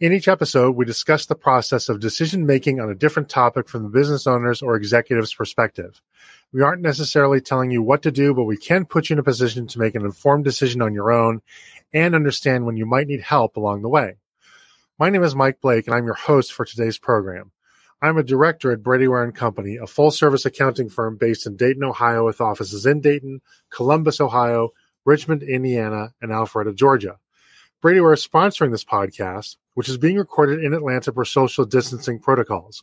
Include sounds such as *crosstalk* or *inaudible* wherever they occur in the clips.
In each episode, we discuss the process of decision making on a different topic from the business owner's or executive's perspective. We aren't necessarily telling you what to do, but we can put you in a position to make an informed decision on your own and understand when you might need help along the way. My name is Mike Blake, and I'm your host for today's program. I'm a director at Brady Ware and Company, a full service accounting firm based in Dayton, Ohio, with offices in Dayton, Columbus, Ohio, Richmond, Indiana, and Alpharetta, Georgia. Brady Ware is sponsoring this podcast, which is being recorded in Atlanta per social distancing protocols.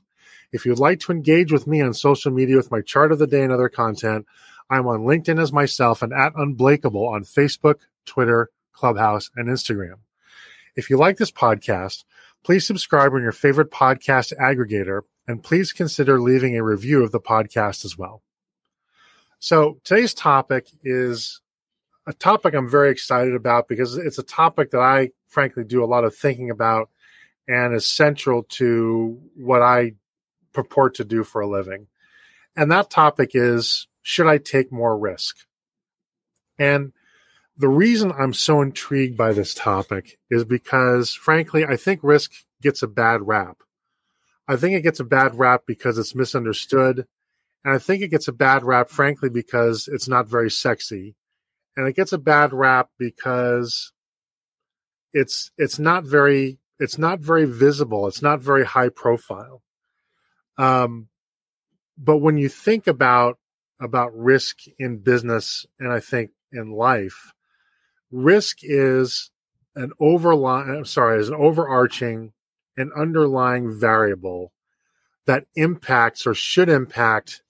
If you'd like to engage with me on social media with my chart of the day and other content, I'm on LinkedIn as myself and at Unblakeable on Facebook, Twitter, Clubhouse, and Instagram. If you like this podcast, please subscribe on your favorite podcast aggregator and please consider leaving a review of the podcast as well. So today's topic is a topic I'm very excited about because it's a topic that I frankly do a lot of thinking about and is central to what I purport to do for a living. And that topic is should I take more risk? And the reason I'm so intrigued by this topic is because, frankly, I think risk gets a bad rap. I think it gets a bad rap because it's misunderstood. And I think it gets a bad rap, frankly, because it's not very sexy and it gets a bad rap because it's it's not very it's not very visible. It's not very high profile. Um but when you think about about risk in business and i think in life risk is an overlying i'm sorry is an overarching and underlying variable that impacts or should impact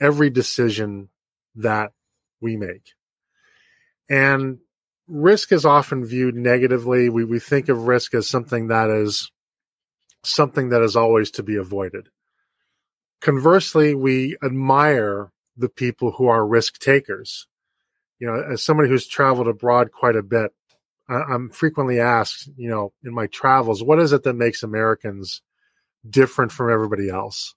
every decision that we make and risk is often viewed negatively. We, we think of risk as something that is something that is always to be avoided. Conversely, we admire the people who are risk takers. You know, as somebody who's traveled abroad quite a bit, I'm frequently asked, you know, in my travels, what is it that makes Americans different from everybody else?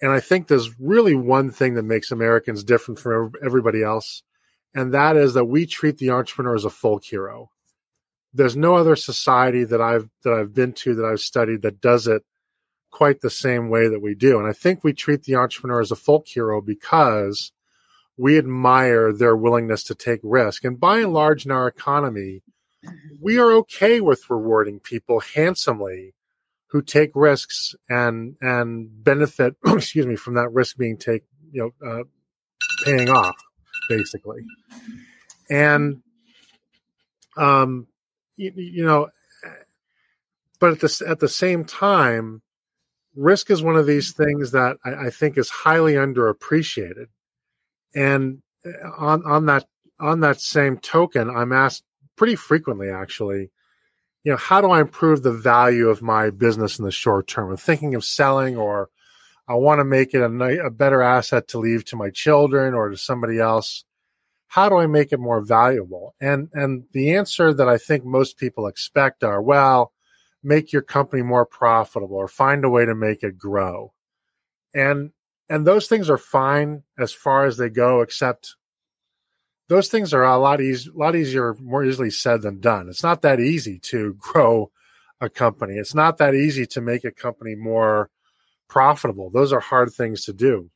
And I think there's really one thing that makes Americans different from everybody else, and that is that we treat the entrepreneur as a folk hero. There's no other society that I've that I've been to that I've studied that does it quite the same way that we do. And I think we treat the entrepreneur as a folk hero because we admire their willingness to take risk. And by and large in our economy, we are okay with rewarding people handsomely who take risks and and benefit *clears throat* excuse me from that risk being take you know uh, paying off basically. And, um, you, you know, but at the at the same time, risk is one of these things that I, I think is highly underappreciated. And uh, on on that on that same token, I'm asked pretty frequently, actually, you know, how do I improve the value of my business in the short term? I'm thinking of selling or I want to make it a, a better asset to leave to my children or to somebody else. How do I make it more valuable? And and the answer that I think most people expect are, well, make your company more profitable or find a way to make it grow. And and those things are fine as far as they go, except those things are a lot easy, a lot easier, more easily said than done. It's not that easy to *laughs* grow a company. It's not that easy to make a company more profitable. Those are hard things to do.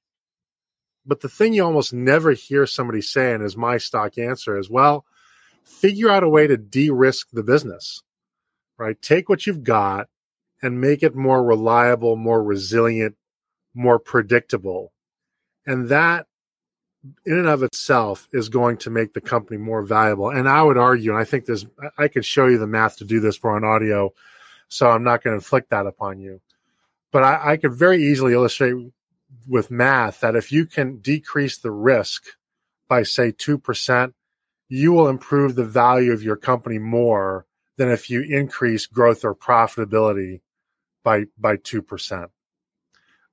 But the thing you almost never hear somebody saying is my stock answer is well, figure out a way to de risk the business, right? Take what you've got and make it more reliable, more resilient, more predictable. And that in and of itself is going to make the company more valuable. And I would argue, and I think there's, I could show you the math to do this for on audio. So I'm not going to inflict that upon you but I, I could very easily illustrate with math that if you can decrease the risk by say 2%, you will improve the value of your company more than if you increase growth or profitability by by 2%.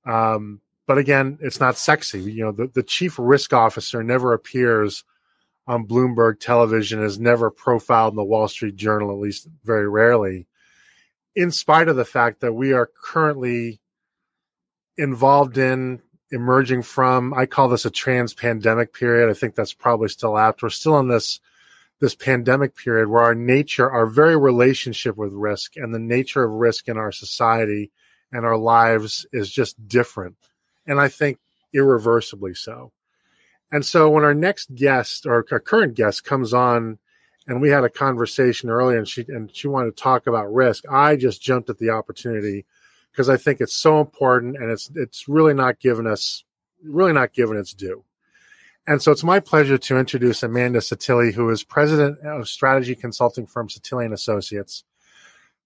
Um, but again, it's not sexy. You know, the, the chief risk officer never appears on Bloomberg television, is never profiled in the Wall Street Journal, at least very rarely, in spite of the fact that we are currently involved in emerging from i call this a trans pandemic period. I think that's probably still apt we're still in this this pandemic period where our nature our very relationship with risk and the nature of risk in our society and our lives is just different. And i think irreversibly so. And so when our next guest or our current guest comes on and we had a conversation earlier and she and she wanted to talk about risk i just jumped at the opportunity because I think it's so important and it's it's really not given us really not given its due. And so it's my pleasure to introduce Amanda Setili, who is president of strategy consulting firm Setili and Associates.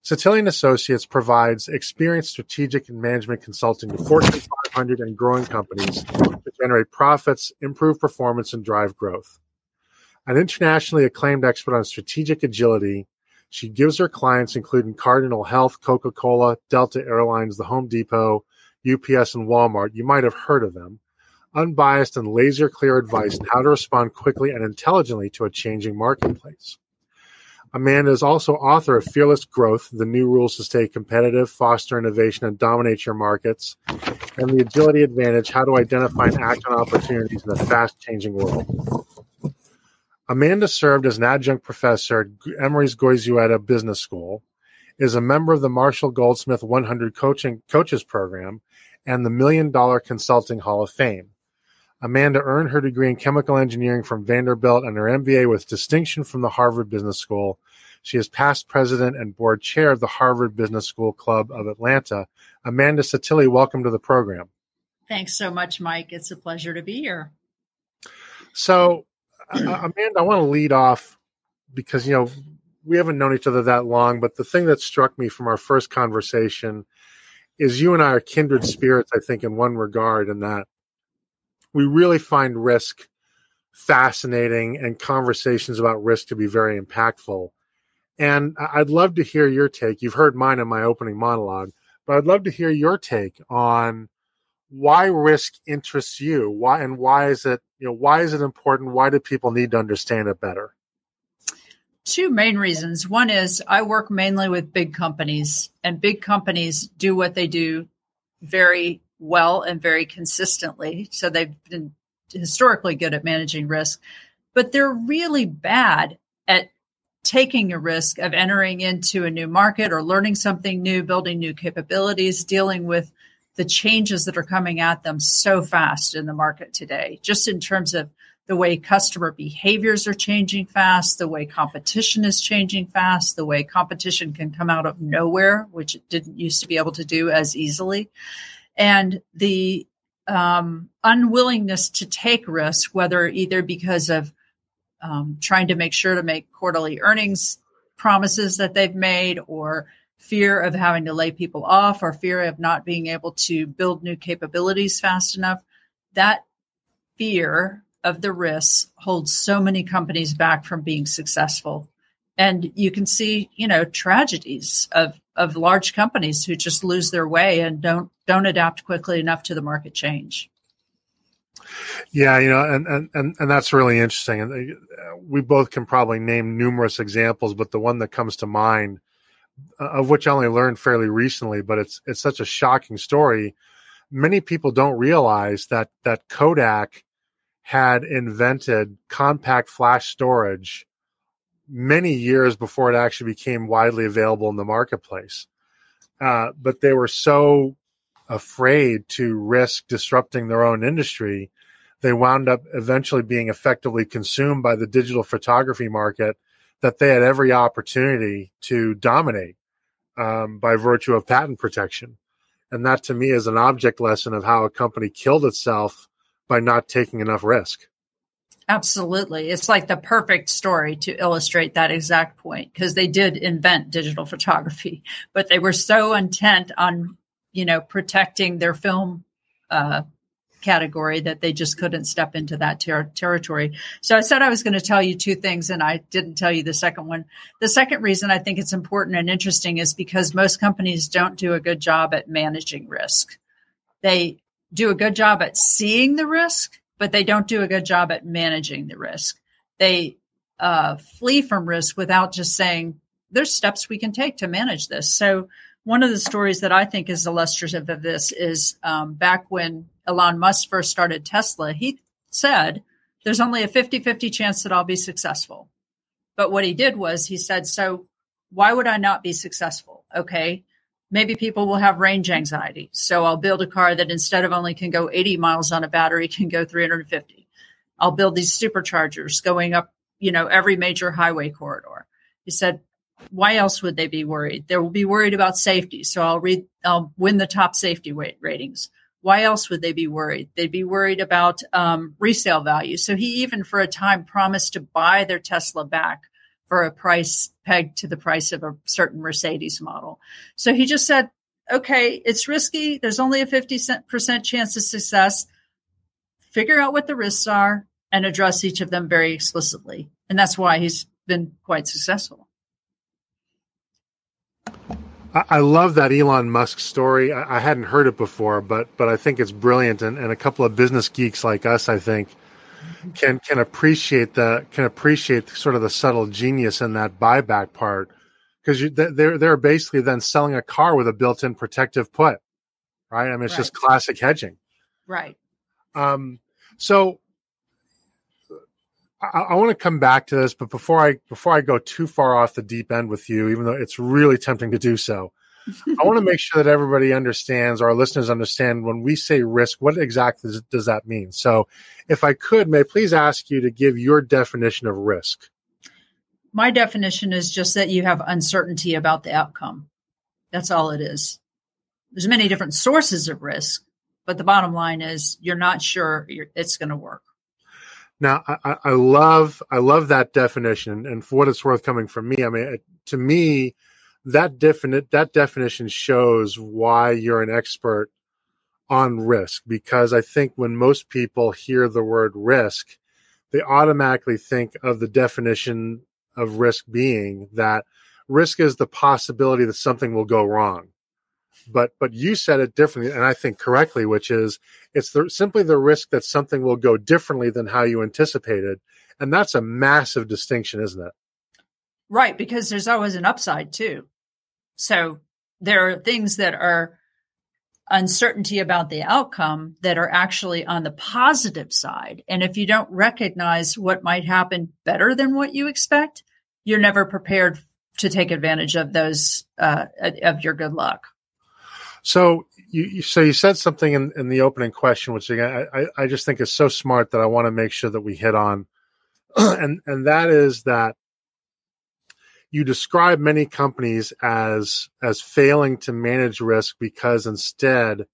Setili and Associates provides experienced strategic and management consulting to Fortune 500 and growing companies to generate profits, improve performance, and drive growth. An internationally acclaimed expert on strategic agility, she gives her clients, including Cardinal Health, Coca Cola, Delta Airlines, the Home Depot, UPS, and Walmart, you might have heard of them, unbiased and laser clear advice on how to respond quickly and intelligently to a changing marketplace. Amanda is also author of Fearless Growth The New Rules to Stay Competitive, Foster Innovation, and Dominate Your Markets, and The Agility Advantage How to Identify and Act on Opportunities in a Fast Changing World. Amanda served as an adjunct professor at Emory's Goizueta Business School, is a member of the Marshall Goldsmith 100 Coaching Coaches Program, and the Million Dollar Consulting Hall of Fame. Amanda earned her degree in chemical engineering from Vanderbilt and her MBA with distinction from the Harvard Business School. She is past president and board chair of the Harvard Business School Club of Atlanta. Amanda Setili, welcome to the program. Thanks so much, Mike. It's a pleasure to be here. So, Amanda, I want to lead off because you know we haven't known each other that long, but the thing that struck me from our first conversation is you and I are kindred spirits. I think in one regard, in that we really find risk fascinating and conversations about risk to be very impactful. And I'd love to hear your take. You've heard mine in my opening monologue, but I'd love to hear your take on why risk interests you? Why and why is it you know why is it important? Why do people need to understand it better? Two main reasons. One is i work mainly with big companies and big companies do what they do very well and very consistently. So they've been historically good at managing risk but they're really bad at taking a risk of entering into a new market or learning something new building new capabilities dealing with the changes that are coming at them so fast in the market today, just in terms of the way customer behaviors are changing fast, the way competition is changing fast, the way competition can come out of nowhere, which it didn't used to be able to do as easily, and the um, unwillingness to take risk, whether either because of um, trying to make sure to make quarterly earnings promises that they've made or fear of having to lay people off or fear of not being able to build new capabilities fast enough. That fear of the risks holds so many companies back from being successful. And you can see, you know, tragedies of, of large companies who just lose their way and don't don't adapt quickly enough to the market change. Yeah, you know, and and and, and that's really interesting. And uh, we both can probably name numerous examples, but the one that comes to mind of which I only learned fairly recently, but it's it's such a shocking story. Many people don't realize that that Kodak had invented compact flash storage many years before it actually became widely available in the marketplace. Uh, but they were so afraid to risk disrupting their own industry, they wound up eventually being effectively consumed by the digital photography market that they had every opportunity to dominate um, by virtue of patent protection. And that to me is an object lesson of how a company killed itself by not taking enough risk. Absolutely. It's like the perfect story to illustrate that exact point because they did invent digital photography, *laughs* but they were so intent on, you know, protecting their film uh, category that they just couldn't step into that ter- territory. So I said I was going to tell you two things and I didn't tell you the second one. The second reason I think it's important and interesting is because most companies don't do a good job at managing risk. They do a good job at seeing the risk, but they don't do a good job at managing the risk. They uh, flee from risk without just saying, there's steps we can take to manage this. So, one of the stories that I think is illustrative of this is um, back when Elon Musk first started Tesla, he said, there's only a 50 50 chance that I'll be successful. But what he did was he said, so why would I not be successful? Okay. Maybe people will have range anxiety. So I'll build a car that instead of only can go 80 miles on a battery *laughs* can go 350. I'll build these superchargers going up, you know, every major highway corridor. He said, why else would they be worried? They will be worried about safety. So I'll read, I'll win the top safety ratings. Why else would they be worried? They'd be worried about um, resale value. So he even for a time promised to buy their Tesla back for a price pegged to the price of a certain Mercedes model. So he just said, okay, it's risky. There's only a 50% chance of success. Figure out what the risks are and address each of them very explicitly. And that's why he's been quite successful. I love that Elon Musk story. I hadn't heard it before, but but I think it's brilliant, and, and a couple of business geeks like us, I think, can can appreciate the can appreciate sort of the subtle genius in that buyback part because they're they're basically then selling a car with a built-in protective put, right? I mean, it's right. just classic hedging, right? Um, so I, I want to come back to this, but before I before I go too far off the deep end with you, even though it's really tempting to do so, I want to make sure that everybody understands, our listeners understand, when we say risk, what exactly does, does that mean? So, if I could, may I please ask you to give your definition of risk? My definition is just that you have uncertainty about the outcome. That's all it is. There's many different sources of risk, but the bottom line is you're not sure it's going to work. Now, I, I, love I love that definition, and for what it's worth, coming from me, I mean, to me, that definite that definition shows why you're an expert on risk. Because I think when most people hear the word risk, they automatically think of the definition of risk being that risk is the possibility that something will go wrong but but you said it differently and i think correctly which is it's the, simply the risk that something will go differently than how you anticipated and that's a massive distinction isn't it? Right because there's always an upside too. So there are things that are uncertainty about the outcome that are actually on the positive side and if you don't recognize what might happen better than what you expect you're never prepared to take advantage of those uh, of your good luck so you, so you said something in, in the opening question, which again I, I just think is so smart that I want to make sure that we hit on, *clears throat* and and that is that you describe many companies as as failing to manage risk because instead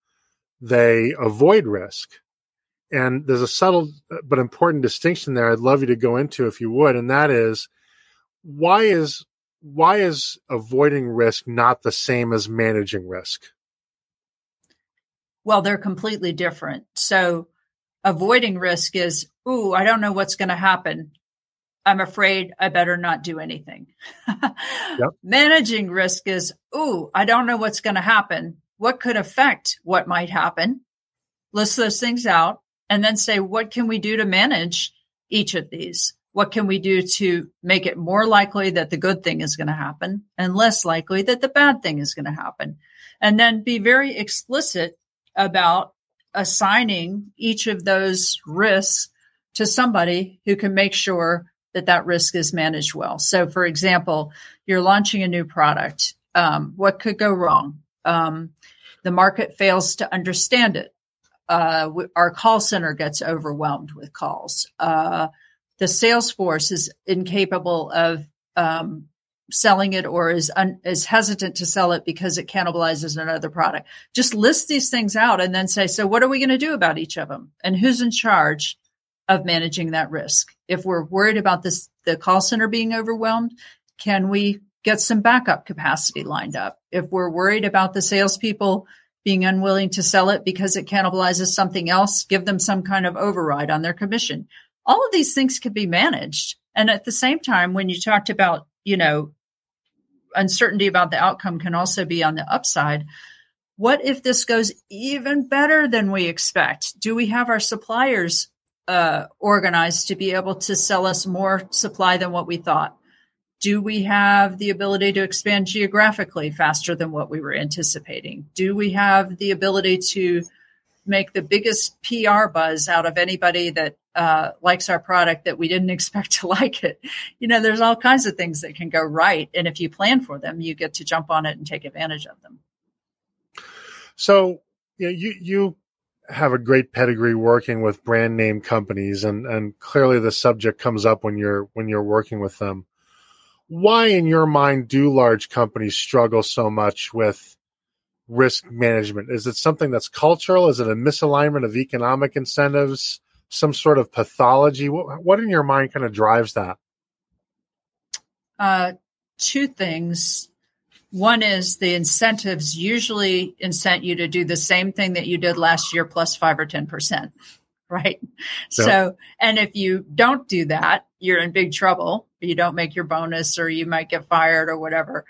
they avoid risk. And there's a subtle but important distinction there I'd love you to go into if you would, and that is why is why is avoiding risk not the same as managing risk? Well, they're completely different. So avoiding risk is, ooh, I don't know what's going to happen. I'm afraid I better not do anything. *laughs* yep. Managing risk is, ooh, I don't know what's going to happen. What could affect what might happen? List those things out and then say, what can we do to manage each of these? What can we do to make it more likely that the good thing is going to happen and less likely that the bad thing is going to happen? And then be very explicit about assigning each of those risks to somebody who can make sure that that risk is managed well. So, for example, you're launching a new product. Um, what could go wrong? Um, the market fails to understand it. Uh, our call center gets overwhelmed with calls. Uh, the sales force is incapable of um, selling it or is un, is hesitant to sell it because it cannibalizes another product. Just list these things out and then say, so what are we going to do about each of them? And who's in charge of managing that risk? If we're worried about this, the call center being overwhelmed, can we get some backup capacity lined up? If we're worried about the salespeople being unwilling to sell it because it cannibalizes something else, give them some kind of override on their commission. All of these things can be managed. And at the same time, when you talked about you know, uncertainty about the outcome can also be on the upside. what if this goes even better than we expect? Do we have our suppliers uh, organized to be able to sell us more supply than what we thought? Do we have the ability to expand geographically faster than what we were anticipating? Do we have the ability to make the biggest PR buzz out of anybody that uh, likes our product that we didn't *laughs* expect to like it? You know, there's all kinds of things that can go right. And if you plan for them, you get to jump on it and take advantage of them. So you, know, you, you have a great pedigree working with brand name companies and, and clearly the subject comes up when you're, when you're working with them why in your mind do large companies struggle so much with risk management is it something that's cultural is it a misalignment of economic incentives some sort of pathology? What, what in your mind kind of drives that? Uh, two things. One is the incentives usually incent you to do the same thing that you did last year plus 5 or 10% *laughs* right? So and if you don't do that you're in big trouble. You don't make your bonus or you might get fired or whatever.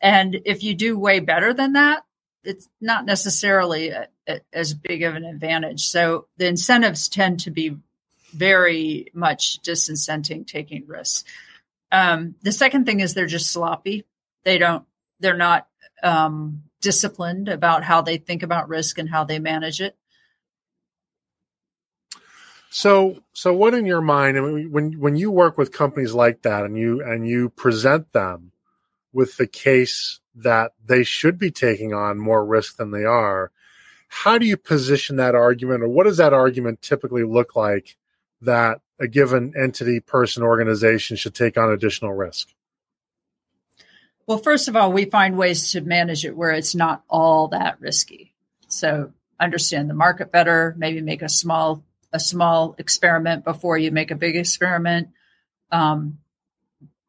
And if you do way better than that, it's not necessarily a, a, as big of an advantage. So the incentives tend to be very much disincenting taking risks. Um, the second thing is they're just sloppy. They don't, they're not um, disciplined about how they think about risk and how they manage it. So, so what in your mind? I mean, when when you work with companies like that, and you and you present them with the case that they should be taking on more risk than they are, how do you position that argument, or what does that argument typically look like that a given entity, person, organization should take on additional risk? Well, first of all, we find ways to manage it where it's not all that risky. So understand the market better, maybe make a small a small experiment before you make a big experiment. Um,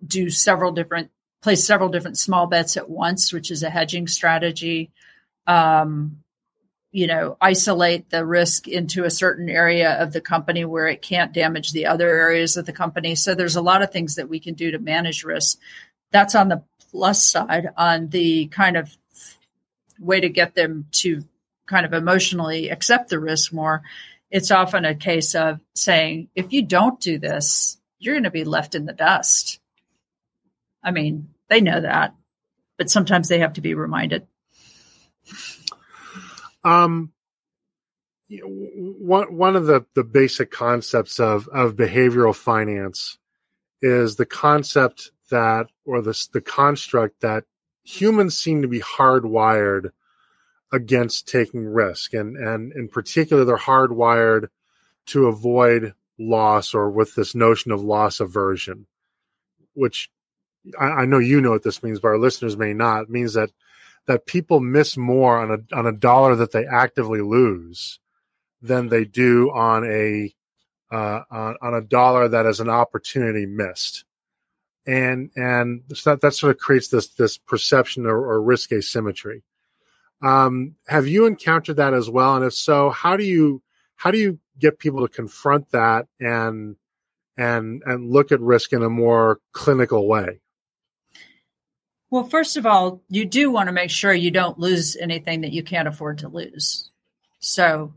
do several different place several different small bets at once, which is a hedging strategy. Um, you know, isolate the risk into a certain area of the company where it can't damage the other areas of the company. So there's a lot of things that we can do to manage risk. That's on the plus side. On the kind of way to get them to kind of emotionally accept the risk more it's often a case of saying, if you don't do this, you're going to be left in the dust. I mean, they know that, but sometimes they have to be reminded. Um, one one of the the basic concepts of of behavioral finance is the concept that or the the construct that humans seem to be hardwired against taking risk. And, and in particular, they're hardwired to avoid loss or with this notion of loss aversion, which I, I know you know what this means, but our listeners may not. It means that that people miss more on a on a dollar that they actively lose than they do on a uh, on, on, a dollar that is an opportunity missed, and and that, that sort of creates this this perception or, or risk asymmetry. Um, have you encountered that as well? And if so, how do you how do you get people to confront that and and and look at risk in a more clinical way? Well, first of all, you do want to make sure you don't lose anything that you can't afford to lose. So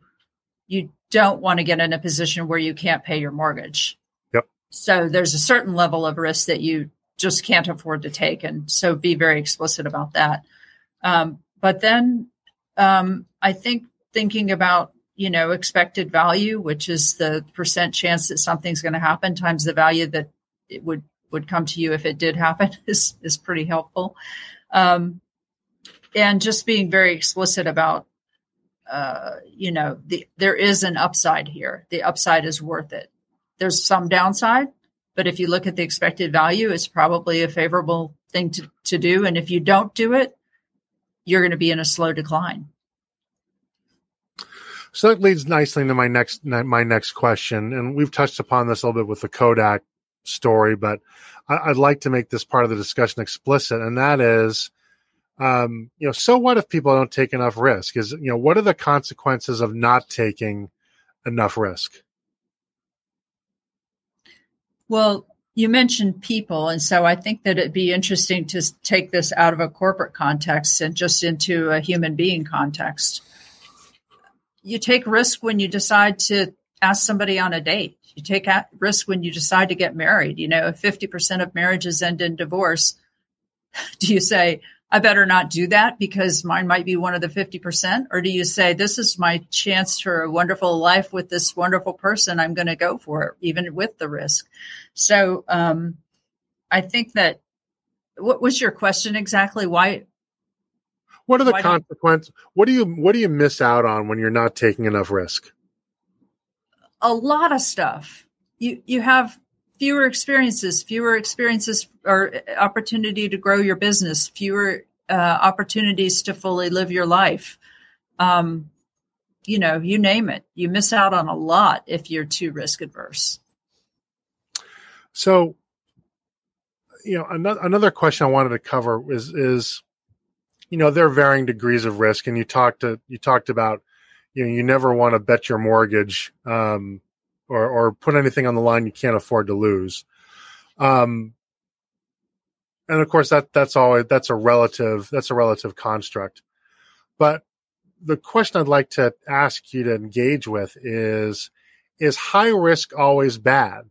you don't want to get in a position where you can't pay your mortgage. Yep. So there's a certain level of risk that you just can't afford to take. And so be very explicit about that. Um, but then um, I think thinking about you know expected value, which is the percent chance that something's going to happen times the value that it would would come to you if it did happen *laughs* is is pretty helpful. Um, and just being very explicit about uh, you know the, there is an upside here. The upside is worth it. There's some downside, but if you look at the expected value, it's probably a favorable thing to, to do. And if you don't do it, you're going to be in a slow decline. So that leads nicely into my next my next question, and we've touched upon this a little bit with the Kodak story, but I, would like to make this part of the discussion explicit, and that is, um, you know, so what if people don't take enough risk? Is you know, what are the consequences of not taking enough risk? Well, you mentioned people, and so I think that it'd be interesting to take this out of a corporate context and just into a human being context. You take risk when you decide to ask somebody on a date. You take risk when you decide to get married. You know, if 50% of marriages end in divorce, *laughs* do you say, I better not do that because mine might be one of the 50%? Or do you say, this is my chance for a wonderful life with this wonderful person? I'm going to go for it, even with the risk. So, um, I think that what was your question exactly? Why? What are the consequences? What do you, what do you miss out on when you're not taking enough risk? A lot of stuff. You, you have fewer experiences, fewer experiences or opportunity to grow your business, fewer uh, opportunities to fully live your life. Um, you know, you name it. You miss out on a lot if you're too risk adverse. So, you know, another another question I wanted to cover is is, you know, there are varying degrees of risk, and you talked to you talked about, you know, you never want to bet your mortgage. Um, or or put anything on the line you can't afford to lose. Um, and of course that that's always that's a relative that's a relative construct. But the question I'd like to ask you to engage with is is high risk always bad?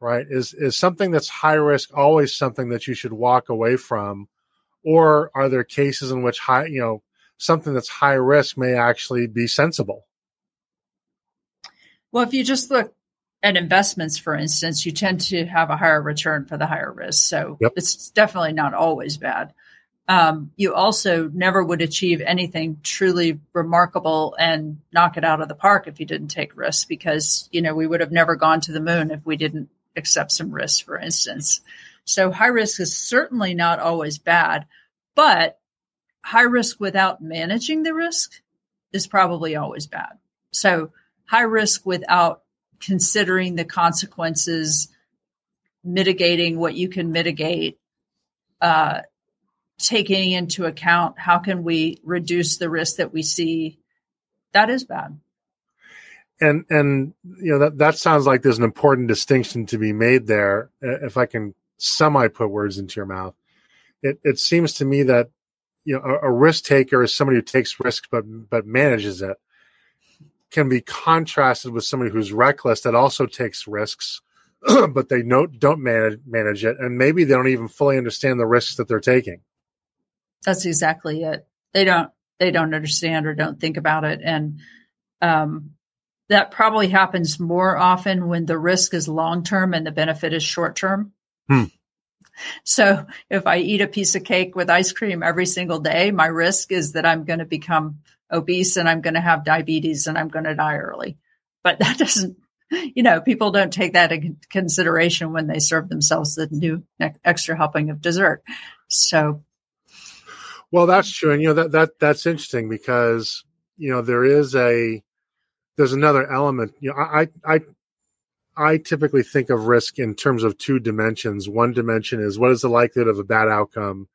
Right? Is is something that's high risk always something that you should walk away from? Or are there cases in which high, you know, something that's high risk may actually be sensible? Well, if you just look at investments, for instance, you tend to have a higher return for the higher risk. So yep. it's definitely not always bad. Um, you also never would achieve anything truly remarkable and knock it out of the park if you didn't take risks because, you know, we would have never gone to the moon if we didn't accept some risks, for instance. So high risk is certainly not always bad, but high risk without managing the risk is probably always bad. So high risk without considering the consequences, mitigating what you can mitigate, uh, taking into account how can we reduce the risk that we see. That is bad. And and you know that that sounds like there's an important distinction to be made there. If I can semi put words into your mouth, it it seems to me that you know a, a risk taker is somebody who takes risks but but manages it can be contrasted with somebody who's reckless that also takes risks, *clears throat* but they don't don't manage manage it, and maybe they don't even fully understand the risks that they're taking. That's exactly it. They don't they don't understand or don't think about it, and um, that probably happens more often when the risk is long term and the benefit is short term. Hmm. So if I eat a piece of cake with ice cream every single day, my risk is that I'm going to become obese and I'm going to have diabetes and I'm going to die early. But that doesn't, you know, people don't take that into consideration when they serve themselves the new extra helping of dessert. So, well, that's true, and you know that that that's interesting because you know there is a there's another element. You know, I I I typically think of risk in terms of two dimensions. One dimension is what is the likelihood of a bad outcome,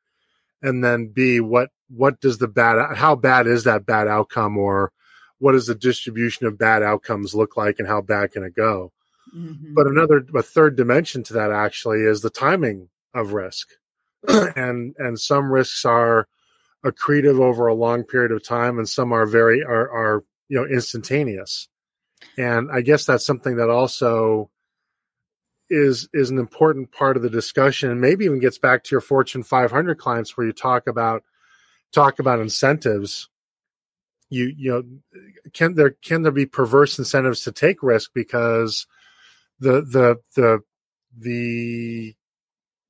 and then B, what what does the bad how bad is that bad outcome? Or what does the distribution of bad outcomes look like and how bad can it go? Mm-hmm. but another a third dimension to that actually is the timing of risk. *clears throat* And and some risks are accretive over a long period of time and some are very are are you know instantaneous and i guess that's something that also is is an important part of the discussion and maybe even gets back to your fortune 500 clients where you talk about talk about incentives, you you know can there can there be perverse incentives to take risk because the the the the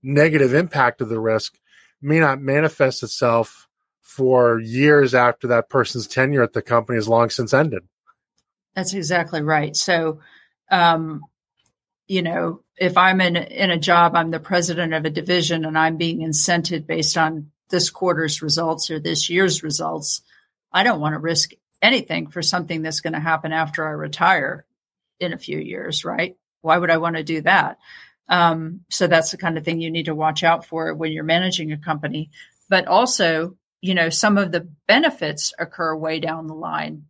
negative impact of the risk may not manifest itself for years after that person's tenure at the company has long since ended. That's exactly right. So, um, you know, if I'm in in a job, I'm the president of a division, and I'm being incented based on this quarter's results or this year's results. I don't want to risk anything for something that's going to happen after I retire in a few years, right? Why would I want to do that? Um, so that's the kind of thing you need to watch out for when you're managing a company. But also, you know, some of the benefits occur way down the line.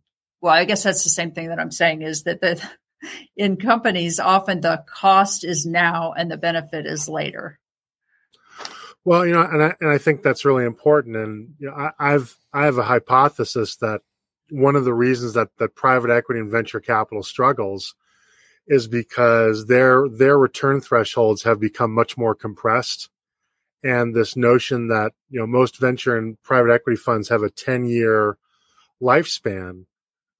Well, I guess that's the same thing that I'm saying is that the in companies, often the cost is now and the benefit is later. Well, you know, and I, and I think that's really important. And you know, I, I've I have a hypothesis that one of the reasons that that private equity and venture capital struggles is because their their return thresholds have become much more compressed and this notion that you know most venture and private equity funds have a 10 year lifespan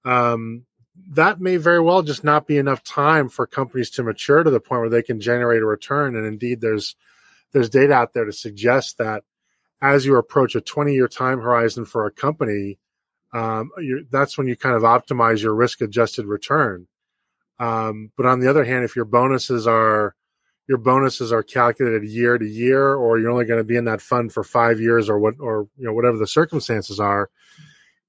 um, that may very well just not be enough time for companies to mature to the point where they can generate a return. And indeed there's there's data out there to suggest that as you approach a 20 year time horizon for a company um, that's when you kind of optimize your risk adjusted return. Um, but on the other hand if your bonuses are your bonuses are calculated year to year, or you're only going to be in that fund for five years, or what, or you know whatever the circumstances are,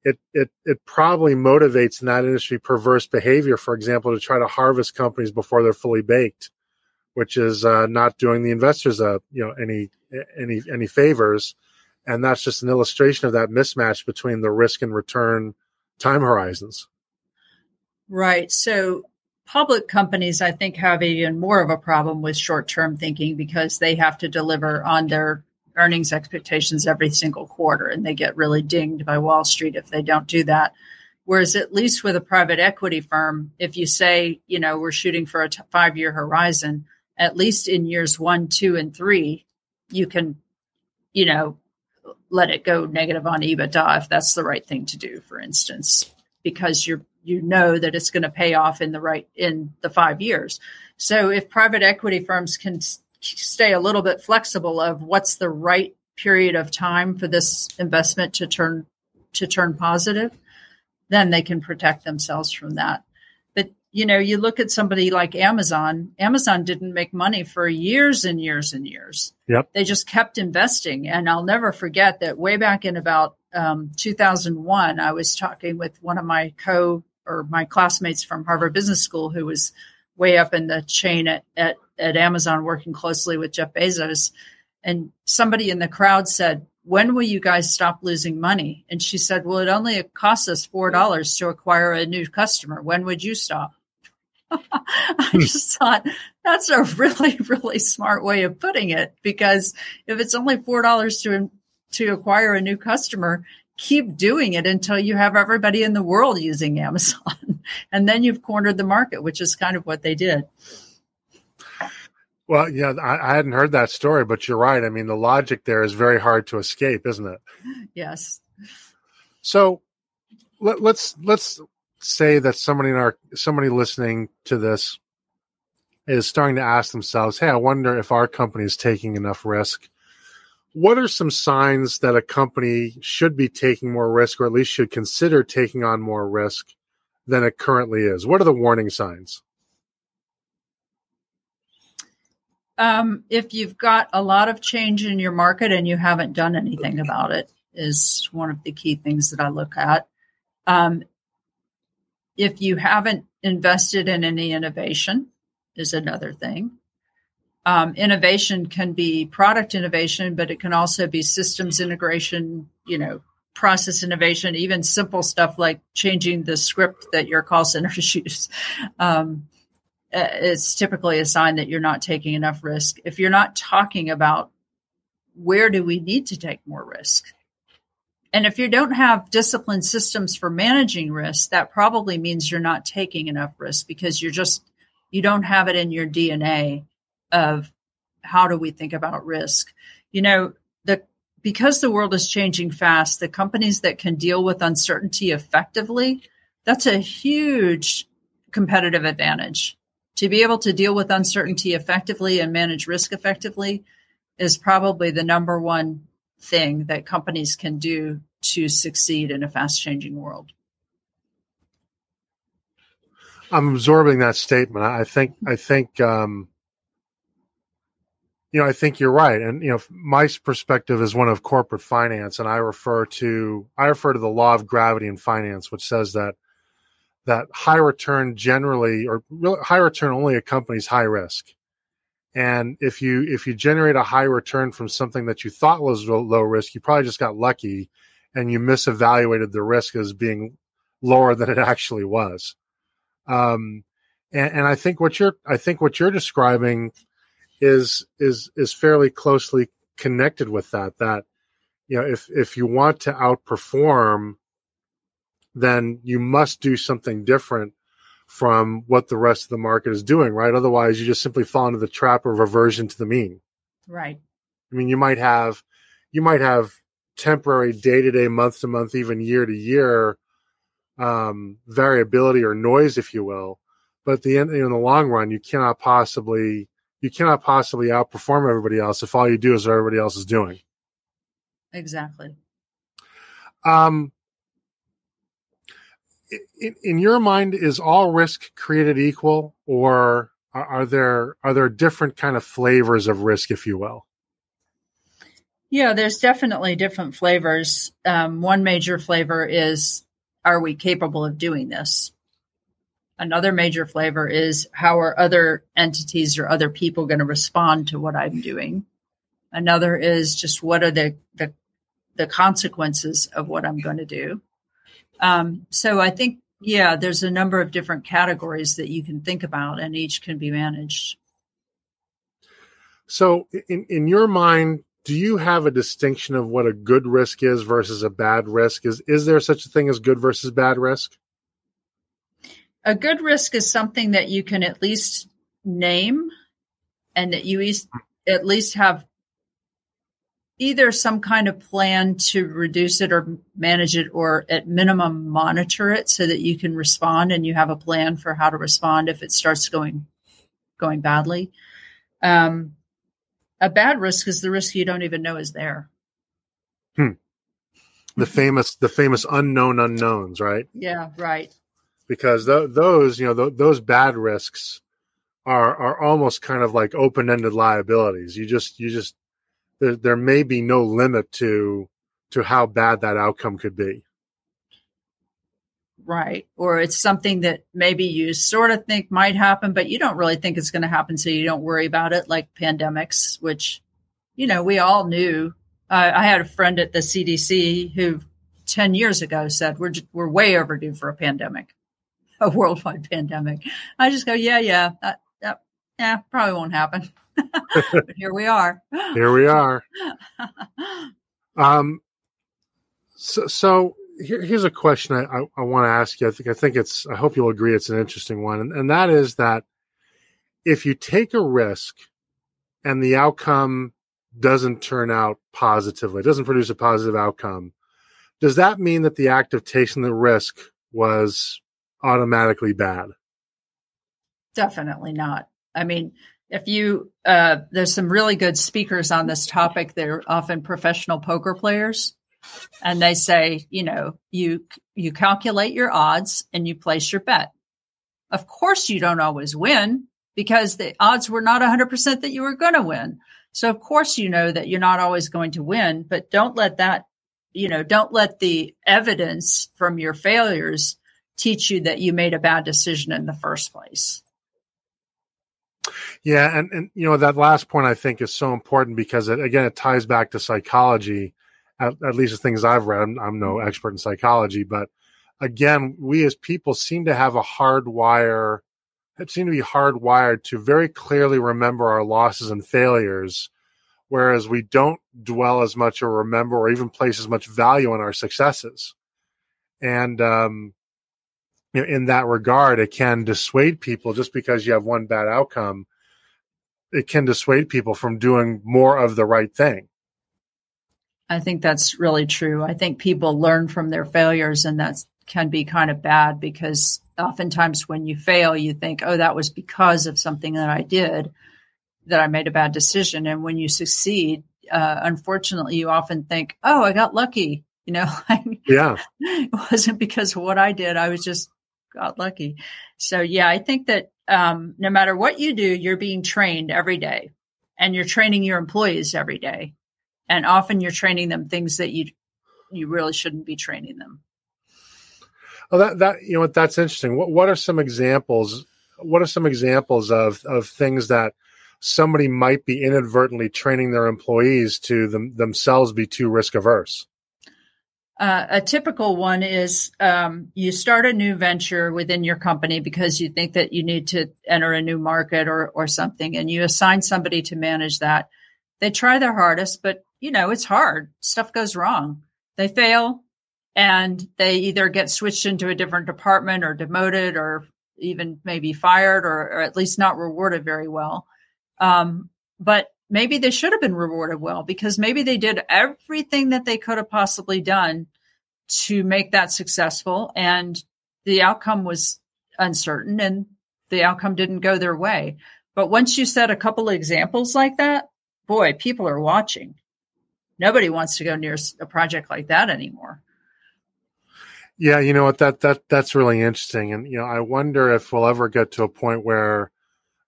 it it it probably motivates in that industry perverse behavior. For example, to try to harvest companies before they're fully baked, which is uh, not doing the investors uh, you know any any any favors, and that's just an illustration of that mismatch between the risk and return time horizons. Right. So public companies, I think, have even more of a problem with short term thinking because they have to deliver on their earnings expectations every single quarter and they get really dinged by Wall Street if they don't do that. Whereas, at least with a private equity firm, if you say, you know, we're shooting for a t- five year horizon, at least in years one, two, and three, you can, you know, let it go negative on EBITDA if that's the right thing to do, for instance, because you're you know that it's going to pay off in the right in the five years. So if private equity firms can stay a little bit flexible of what's the right period of time for this investment to turn to turn positive, then they can protect themselves from that. But you know, you look at somebody like Amazon. Amazon didn't make money for years and years and years. Yep. They just kept investing, and I'll never forget that way back in about um, 2001, I was talking with one of my co or my classmates from Harvard Business School who was way up in the chain at, at, at Amazon working closely with Jeff Bezos. And somebody in the crowd said, when will you guys stop losing money? And she said, well, it only costs us $4 to acquire a new customer. When would you stop? *laughs* I hmm. just thought that's a really, really smart way of putting it because if it's only $4 to, to acquire a new customer, keep doing it until you have everybody in the world using Amazon. And then you've cornered the market, which is kind of what they did. Well, yeah, I, I, hadn't heard that story, but you're right. I mean, the logic there is very hard to escape, isn't it? Yes. So let, let's let's say that somebody in our somebody listening to this is starting to ask themselves, "Hey, I wonder if our company is taking enough risk." what are some signs that a company should be taking more risk or at least should consider taking on more risk than it currently is? What are the warning signs? Um, if you've got a lot of change in your market and you haven't done anything about it, is one of the key things that I look at. Um, if you haven't invested in any innovation, is another thing um, innovation can be product innovation, but it can also be systems integration, you know, process innovation, even simple stuff like changing the script that your call centers *laughs* use. Um, uh, it's typically a sign that you're not taking enough risk. If you're not talking about where do we need to take more risk? And if you don't have disciplined systems for managing risk, that probably means you're not taking enough risk because you're just, you don't have it in your DNA of how do we think about risk. You know, because the world is changing fast, the companies that can deal with uncertainty effectively, that's a huge competitive advantage. To be able to deal with uncertainty effectively and manage risk effectively is probably the number one thing that companies can do to succeed in a fast changing world. I'm absorbing that statement. I think I think um, you know, I think you're right. And, you know, my perspective is one of corporate finance. And I refer to, I refer to the law of gravity in finance, which says that, that high return generally, or high return only accompanies high risk. And if you, if you generate a high return from something that you thought was low risk, you probably just got lucky and you misevaluated the risk as being lower than it actually was. Um, And, and I think what you're I think what you're describing is is is fairly closely connected with that. That you know, if if you want to outperform, then you must do something different from what the rest of the market is doing, right? Otherwise, you just simply fall into the trap of reversion to the mean. Right. I mean, you might have you might have temporary day to day, month to month, even year to year um, variability or noise, if you will. But the end, in the long run, you cannot possibly you cannot possibly outperform everybody else if all you do is what everybody else is doing. Exactly. Um, in, in your mind, is all risk created equal, or are, are there are there different kind of flavors of risk, if you will? Yeah, there's definitely different flavors. Um, one major flavor is are we capable of doing this? Another major flavor is how are other entities or other people going to respond to what I'm doing? Another is just what are the, the, the consequences of what I'm going to do? Um, so I think, yeah, there's a number of different categories that you can think about and each can be managed. So in, in your mind, do you have a distinction of what a good risk is versus a bad risk? Is is there such a thing as good versus bad risk? A good risk is something that you can at least name and that you at least have either some kind of plan to reduce it or manage it or at minimum monitor it so that you can respond and you have a plan for how to respond if it starts going going badly um, a bad risk is the risk you don't even know is there. Hmm. The famous, the famous unknown unknowns, right? Yeah, right. Because th- those, you know, th- those bad risks are are almost kind of like open ended liabilities. You just, you just, there, there may be no limit to to how bad that outcome could be. Right. Or it's something that maybe you sort of think might happen, but you don't really think it's going to happen. So you don't worry about it, like pandemics, which, you know, we all knew. Uh, I had a friend at the CDC who 10 years ago said, we're, we're way overdue for a pandemic, *laughs* a worldwide pandemic. I just go, yeah, yeah, that, that, yeah, probably won't happen. *laughs* but here we are. *laughs* Here we are. um, so, so here, here's a question I, I, I want to ask you. I think I think it's. I hope you'll agree it's an interesting one, and, and that is that if you take a risk and the outcome doesn't turn out positively, doesn't produce a positive outcome, does that mean that the act of taking the risk was automatically bad? Definitely not. I mean, if you uh, there's some really good speakers on this topic. They're often professional poker players and they say, you know, you you calculate your odds and you place your bet. Of course, you don't always win because the odds were not 100% that you were going to win. So of course, you know that you're not always going to win, but don't let that, you know, don't let the evidence from your failures teach you that you made a bad decision in the first place. Yeah, and and you know that last point I think is so important because it again it ties back to psychology at, at least the things I've read. I'm, I'm, no mm-hmm. expert in psychology, but again, we as people seem to have a hard wire, it seem to be hardwired to very clearly remember our losses and failures, whereas we don't dwell as much or remember or even place as much value on our successes. And, um, you know, in that regard, it can dissuade people just because you have one bad outcome. It can dissuade people from doing more of the right thing. I think that's really true. I think people learn from their failures, and that can be kind of bad because oftentimes when you fail, you think, oh, that was because of something that I did, that I made a bad decision. And when you succeed, uh, unfortunately, you often think, oh, I got lucky. You know, *laughs* yeah, *laughs* it wasn't because of what I did. I was just got lucky. So, yeah, I think that um, no matter what you do, you're being trained every day and you're training your employees every day and often you're training them things that you you really shouldn't be training them. Well, that that you know what that's interesting. What what are some examples? What are some examples of of things that somebody might be inadvertently training their employees to them, themselves be too risk averse? Uh, a typical one is um, you start a new venture within your company because you think that you need to enter a new market or or something, and you assign somebody to manage that. They try their hardest, but you know it's hard. Stuff goes wrong. They fail, and they either get switched into a different department or demoted or even maybe fired or, or at least not rewarded very well. Um, but maybe they should have been rewarded well because maybe they did everything that they could have possibly done to make that successful and the outcome was uncertain and the outcome didn't go their way. But once you set a couple of examples like that, boy, people are watching. Nobody wants to go near a project like that anymore. Yeah, you know what that that that's really interesting, and you know I wonder if we'll ever get to a point where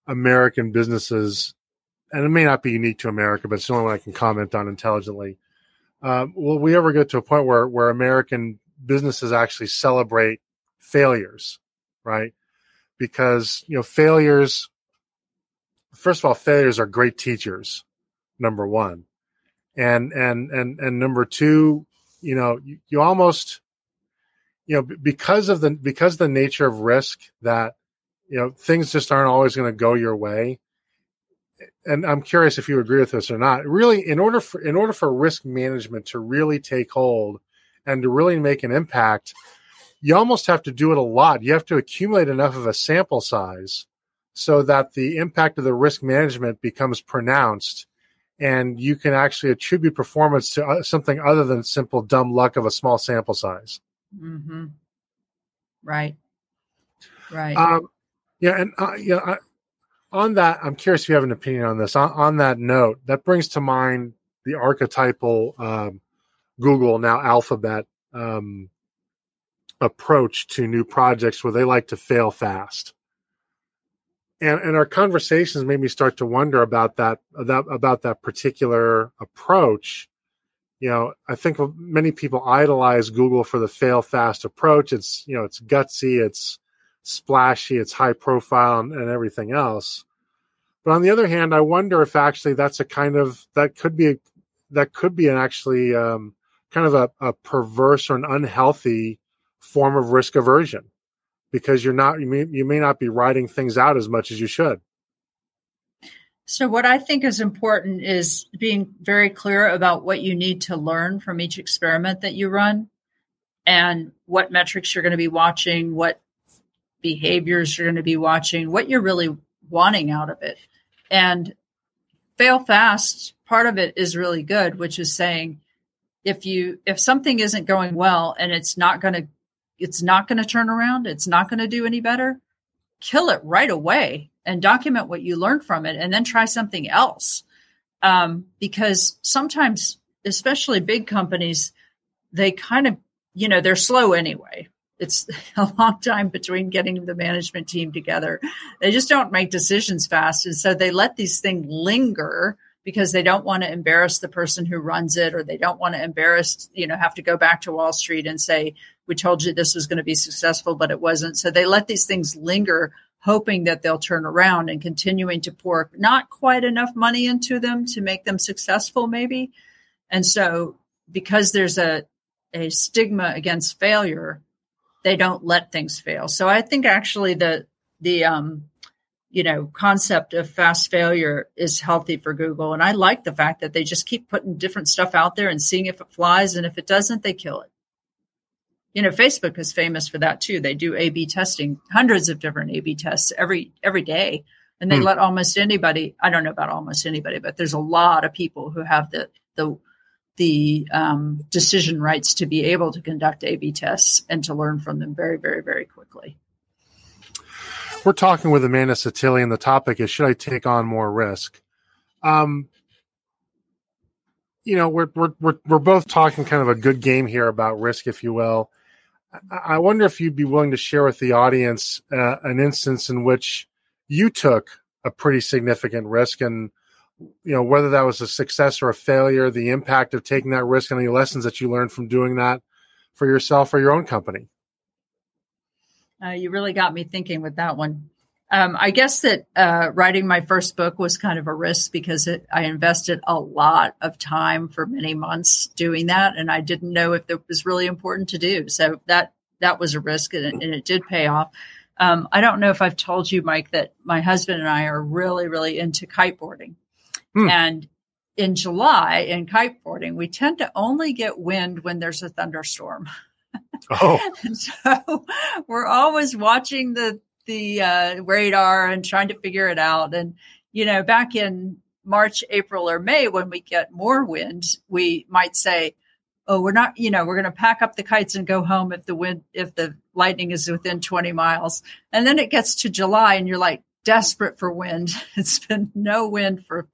American businesses and it may not be unique to America, but it's the only one I can comment on intelligently. Um, will we ever get to a point where where American businesses actually celebrate failures, right? Because you know failures. First of all, failures are great teachers. Number one, and and and and number two, you know, you, you almost, you know, because of the because of the nature of risk that you know things just aren't always going to go your way and I'm curious if you agree with this or not. Really, in order for in order for risk management to really take hold and to really make an impact, you almost have to do it a lot. You have to accumulate enough of a sample size so that the impact of the risk management becomes pronounced and you can actually attribute performance to uh, something other than simple dumb luck of a small sample size. Mm-hmm. Right. Right. Um, yeah, and uh, yeah, I, on that, I'm curious if you have an opinion on this. On, on that note, that brings to mind the archetypal um, Google now Alphabet um, approach to new projects, where they like to fail fast. And, and our conversations made me start to wonder about that about, about that particular approach. You know, I think many people idolize Google for the fail fast approach. It's you know, it's gutsy, it's splashy, it's high profile, and, and, everything else. But on the other hand, I wonder if actually that's a kind of that could be a, that could be an actually um, kind of a, a perverse or an unhealthy form of risk aversion because you're not you may, you may not be writing things out as much as you should. So, what I think is important is being very clear about what you need to learn from each experiment that you run and what metrics you're going to be watching, what behaviors you're going to be watching, what you're really wanting out of it. And fail fast, part of it is really good, which is saying if you if something isn't going well and it's not going to it's not going to turn around, it's not going to do any better, kill it right away and document what you learned from it and then try something else. Um, because sometimes, especially big companies, they kind of, you know, they're slow anyway it's *laughs* a long time between getting the management team together. They just don't make decisions fast. And so they let these things linger because they don't want to embarrass the person who runs it or they don't want to embarrass, you know, have to go back to Wall Street and say, we told you this was going to be successful, but it wasn't. So they let these things linger, hoping that they'll turn around and continuing to pour not quite enough money into them to make them successful, maybe. And so because there's a, a stigma against failure, they don't let things fail. So I think actually the the um, you know concept of fast failure is healthy for Google, and I like the fact that they just keep putting different stuff out there and seeing if it flies, and if it doesn't, they kill it. You know, Facebook is famous for that too. They do A/B testing, hundreds of different A/B tests every every day, and they hmm. let almost anybody. I don't know about almost anybody, but there's a lot of people who have the the the um, decision rights to be able to conduct A/B tests and to learn from them very, very, very quickly. We're talking with Amanda Setili, and the topic is: Should I take on more risk? Um, you know, we're we're we're we're both talking kind of a good game here about risk, if you will. I wonder if you'd be willing to share with the audience uh, an instance in which you took a pretty significant risk and you know whether that was a success or a failure the impact of taking that risk and any lessons that you learned from doing that for yourself or your own company uh, you really got me thinking with that one Um, I guess that uh, writing my first book was kind of a risk because it, I invested a lot of time for many months doing that, and I didn't know if it was really important to do. So that that was a risk, and it, and it did pay off. Um, I don't know if I've told you, Mike, that my husband and I are really, really into kiteboarding, hmm. and in July in kiteboarding, we tend to only get wind when there's a thunderstorm. *laughs* Oh, so we're always watching the the uh, radar and trying to figure it out. And, you know, back in March, April, or May, when we get more wind, we might say, oh, we're not, you know, we're going to pack up the kites and go home if the wind, if the lightning is within 20 miles. And then it gets to July and you're like desperate for wind. *laughs* It's been no wind for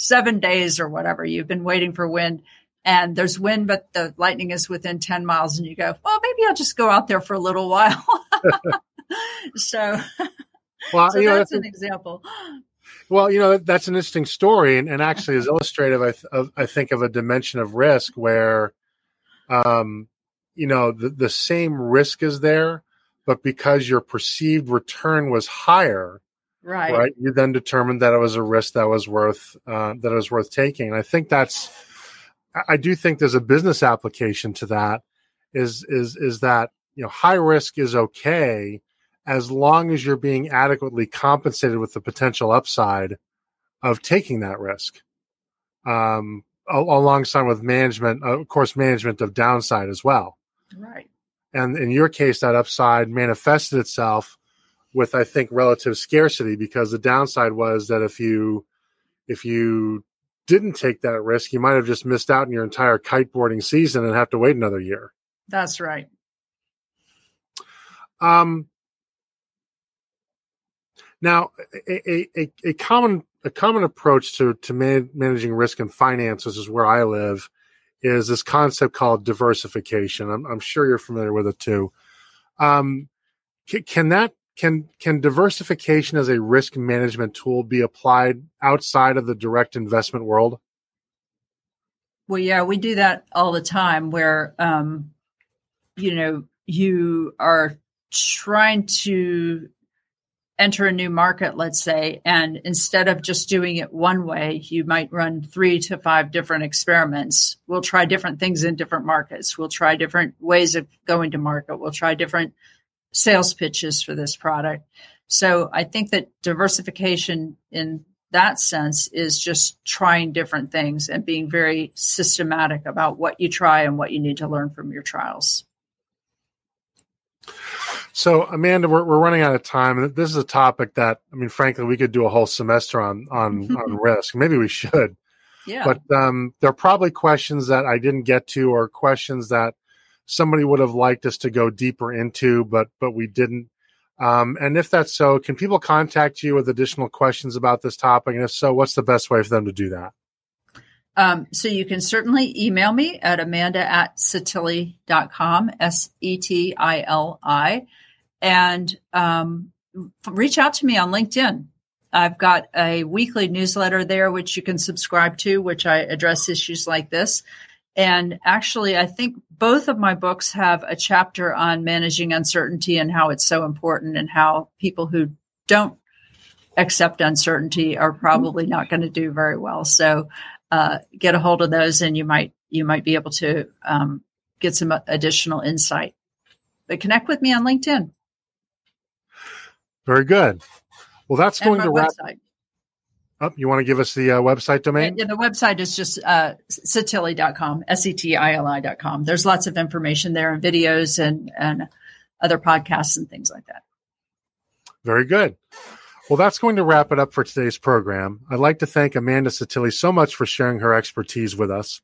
seven days or whatever. You've been waiting for wind and there's wind, but the lightning is within 10 miles. And you go, well, maybe I'll just go out there for a little while. *laughs* so, *laughs* well, so you know, that's, that's an example. Well, you know, that's an interesting story, and, and actually is illustrative. I, th- of, I think of a dimension of risk where, um, you know, the, the same risk is there, but because your perceived return was higher, right? Right, you then determined that it was a risk that was worth uh, that it was worth taking. And I think that's, I do think there's a business application to that. Is is is that you know high risk is okay as long as you're being adequately compensated with the potential upside of taking that risk. Um, alongside with management, of course, management of downside as well. Right. And in your case, that upside manifested itself with, I think, relative scarcity because the downside was that if you, if you didn't take that risk, you might have just missed out on your entire kiteboarding season and have to wait another year. That's right. Um, now, a, a, a common a common approach to to man, managing risk and finances is where I live is this concept called diversification. I'm, I'm sure you're familiar with it too. Um, can, can that can can diversification as a risk management tool be applied outside of the direct investment world? Well, yeah, we do that all the time. Where um, you know you are trying to enter a new market, let's say, and instead of just doing it one way, you might run three to five different experiments. We'll try different things in different markets. We'll try different ways of going to market. We'll try different sales pitches for this product. So I think that diversification in that sense is just trying different things and being very systematic about what you try and what you need to learn from your trials. So, Amanda, we're, we're running out of time. This is a topic that, I mean, frankly, we could do a whole semester on on *laughs* on risk. Maybe we should. Yeah. But um, there are probably questions that I didn't get to, or questions that somebody would have liked us to go deeper into, but but we didn't. Um, and if that's so, can people contact you with additional questions about this topic? And if so, what's the best way for them to do that? Um, so you can certainly email me at amanda at setili.com, S E T I L I, and um, reach out to me on LinkedIn. I've got a weekly newsletter there, which you can subscribe to, which I address issues like this. And actually, I think both of my books have a chapter on managing uncertainty and how it's so important, and how people who don't accept uncertainty are probably not going to do very well. So uh, get a hold of those, and you might you might be able to um, get some additional insight. But connect with me on LinkedIn. Very good. Well, that's and going to wrap. Website. Oh, you want to give us the uh, website domain? Yeah, the website is just uh, setili.com, S-E-T-I-L-I.com. There's lots of information there and videos and, and other podcasts and things like that. Very good. Well, that's going to wrap it up for today's program. I'd like to thank Amanda Setili so much for sharing her expertise with us.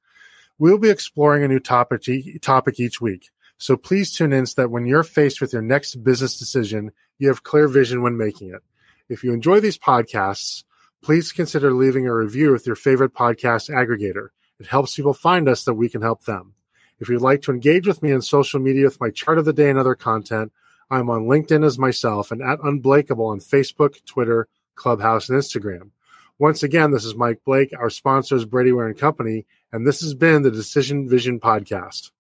We'll be exploring a new topic, topic each week. So please tune in so that when you're faced with your next business decision, you have clear vision when making it. If you enjoy these podcasts, please consider leaving a review with your favorite podcast aggregator. It helps people find us that we can help them. If you'd like to engage with me on social media with my chart of the day and other content, I'm on LinkedIn as myself and at Unblakeable on Facebook, Twitter, Clubhouse, and Instagram. Once again, this is Mike Blake. Our sponsor is Brady Ware and Company, and this has been the Decision Vision Podcast.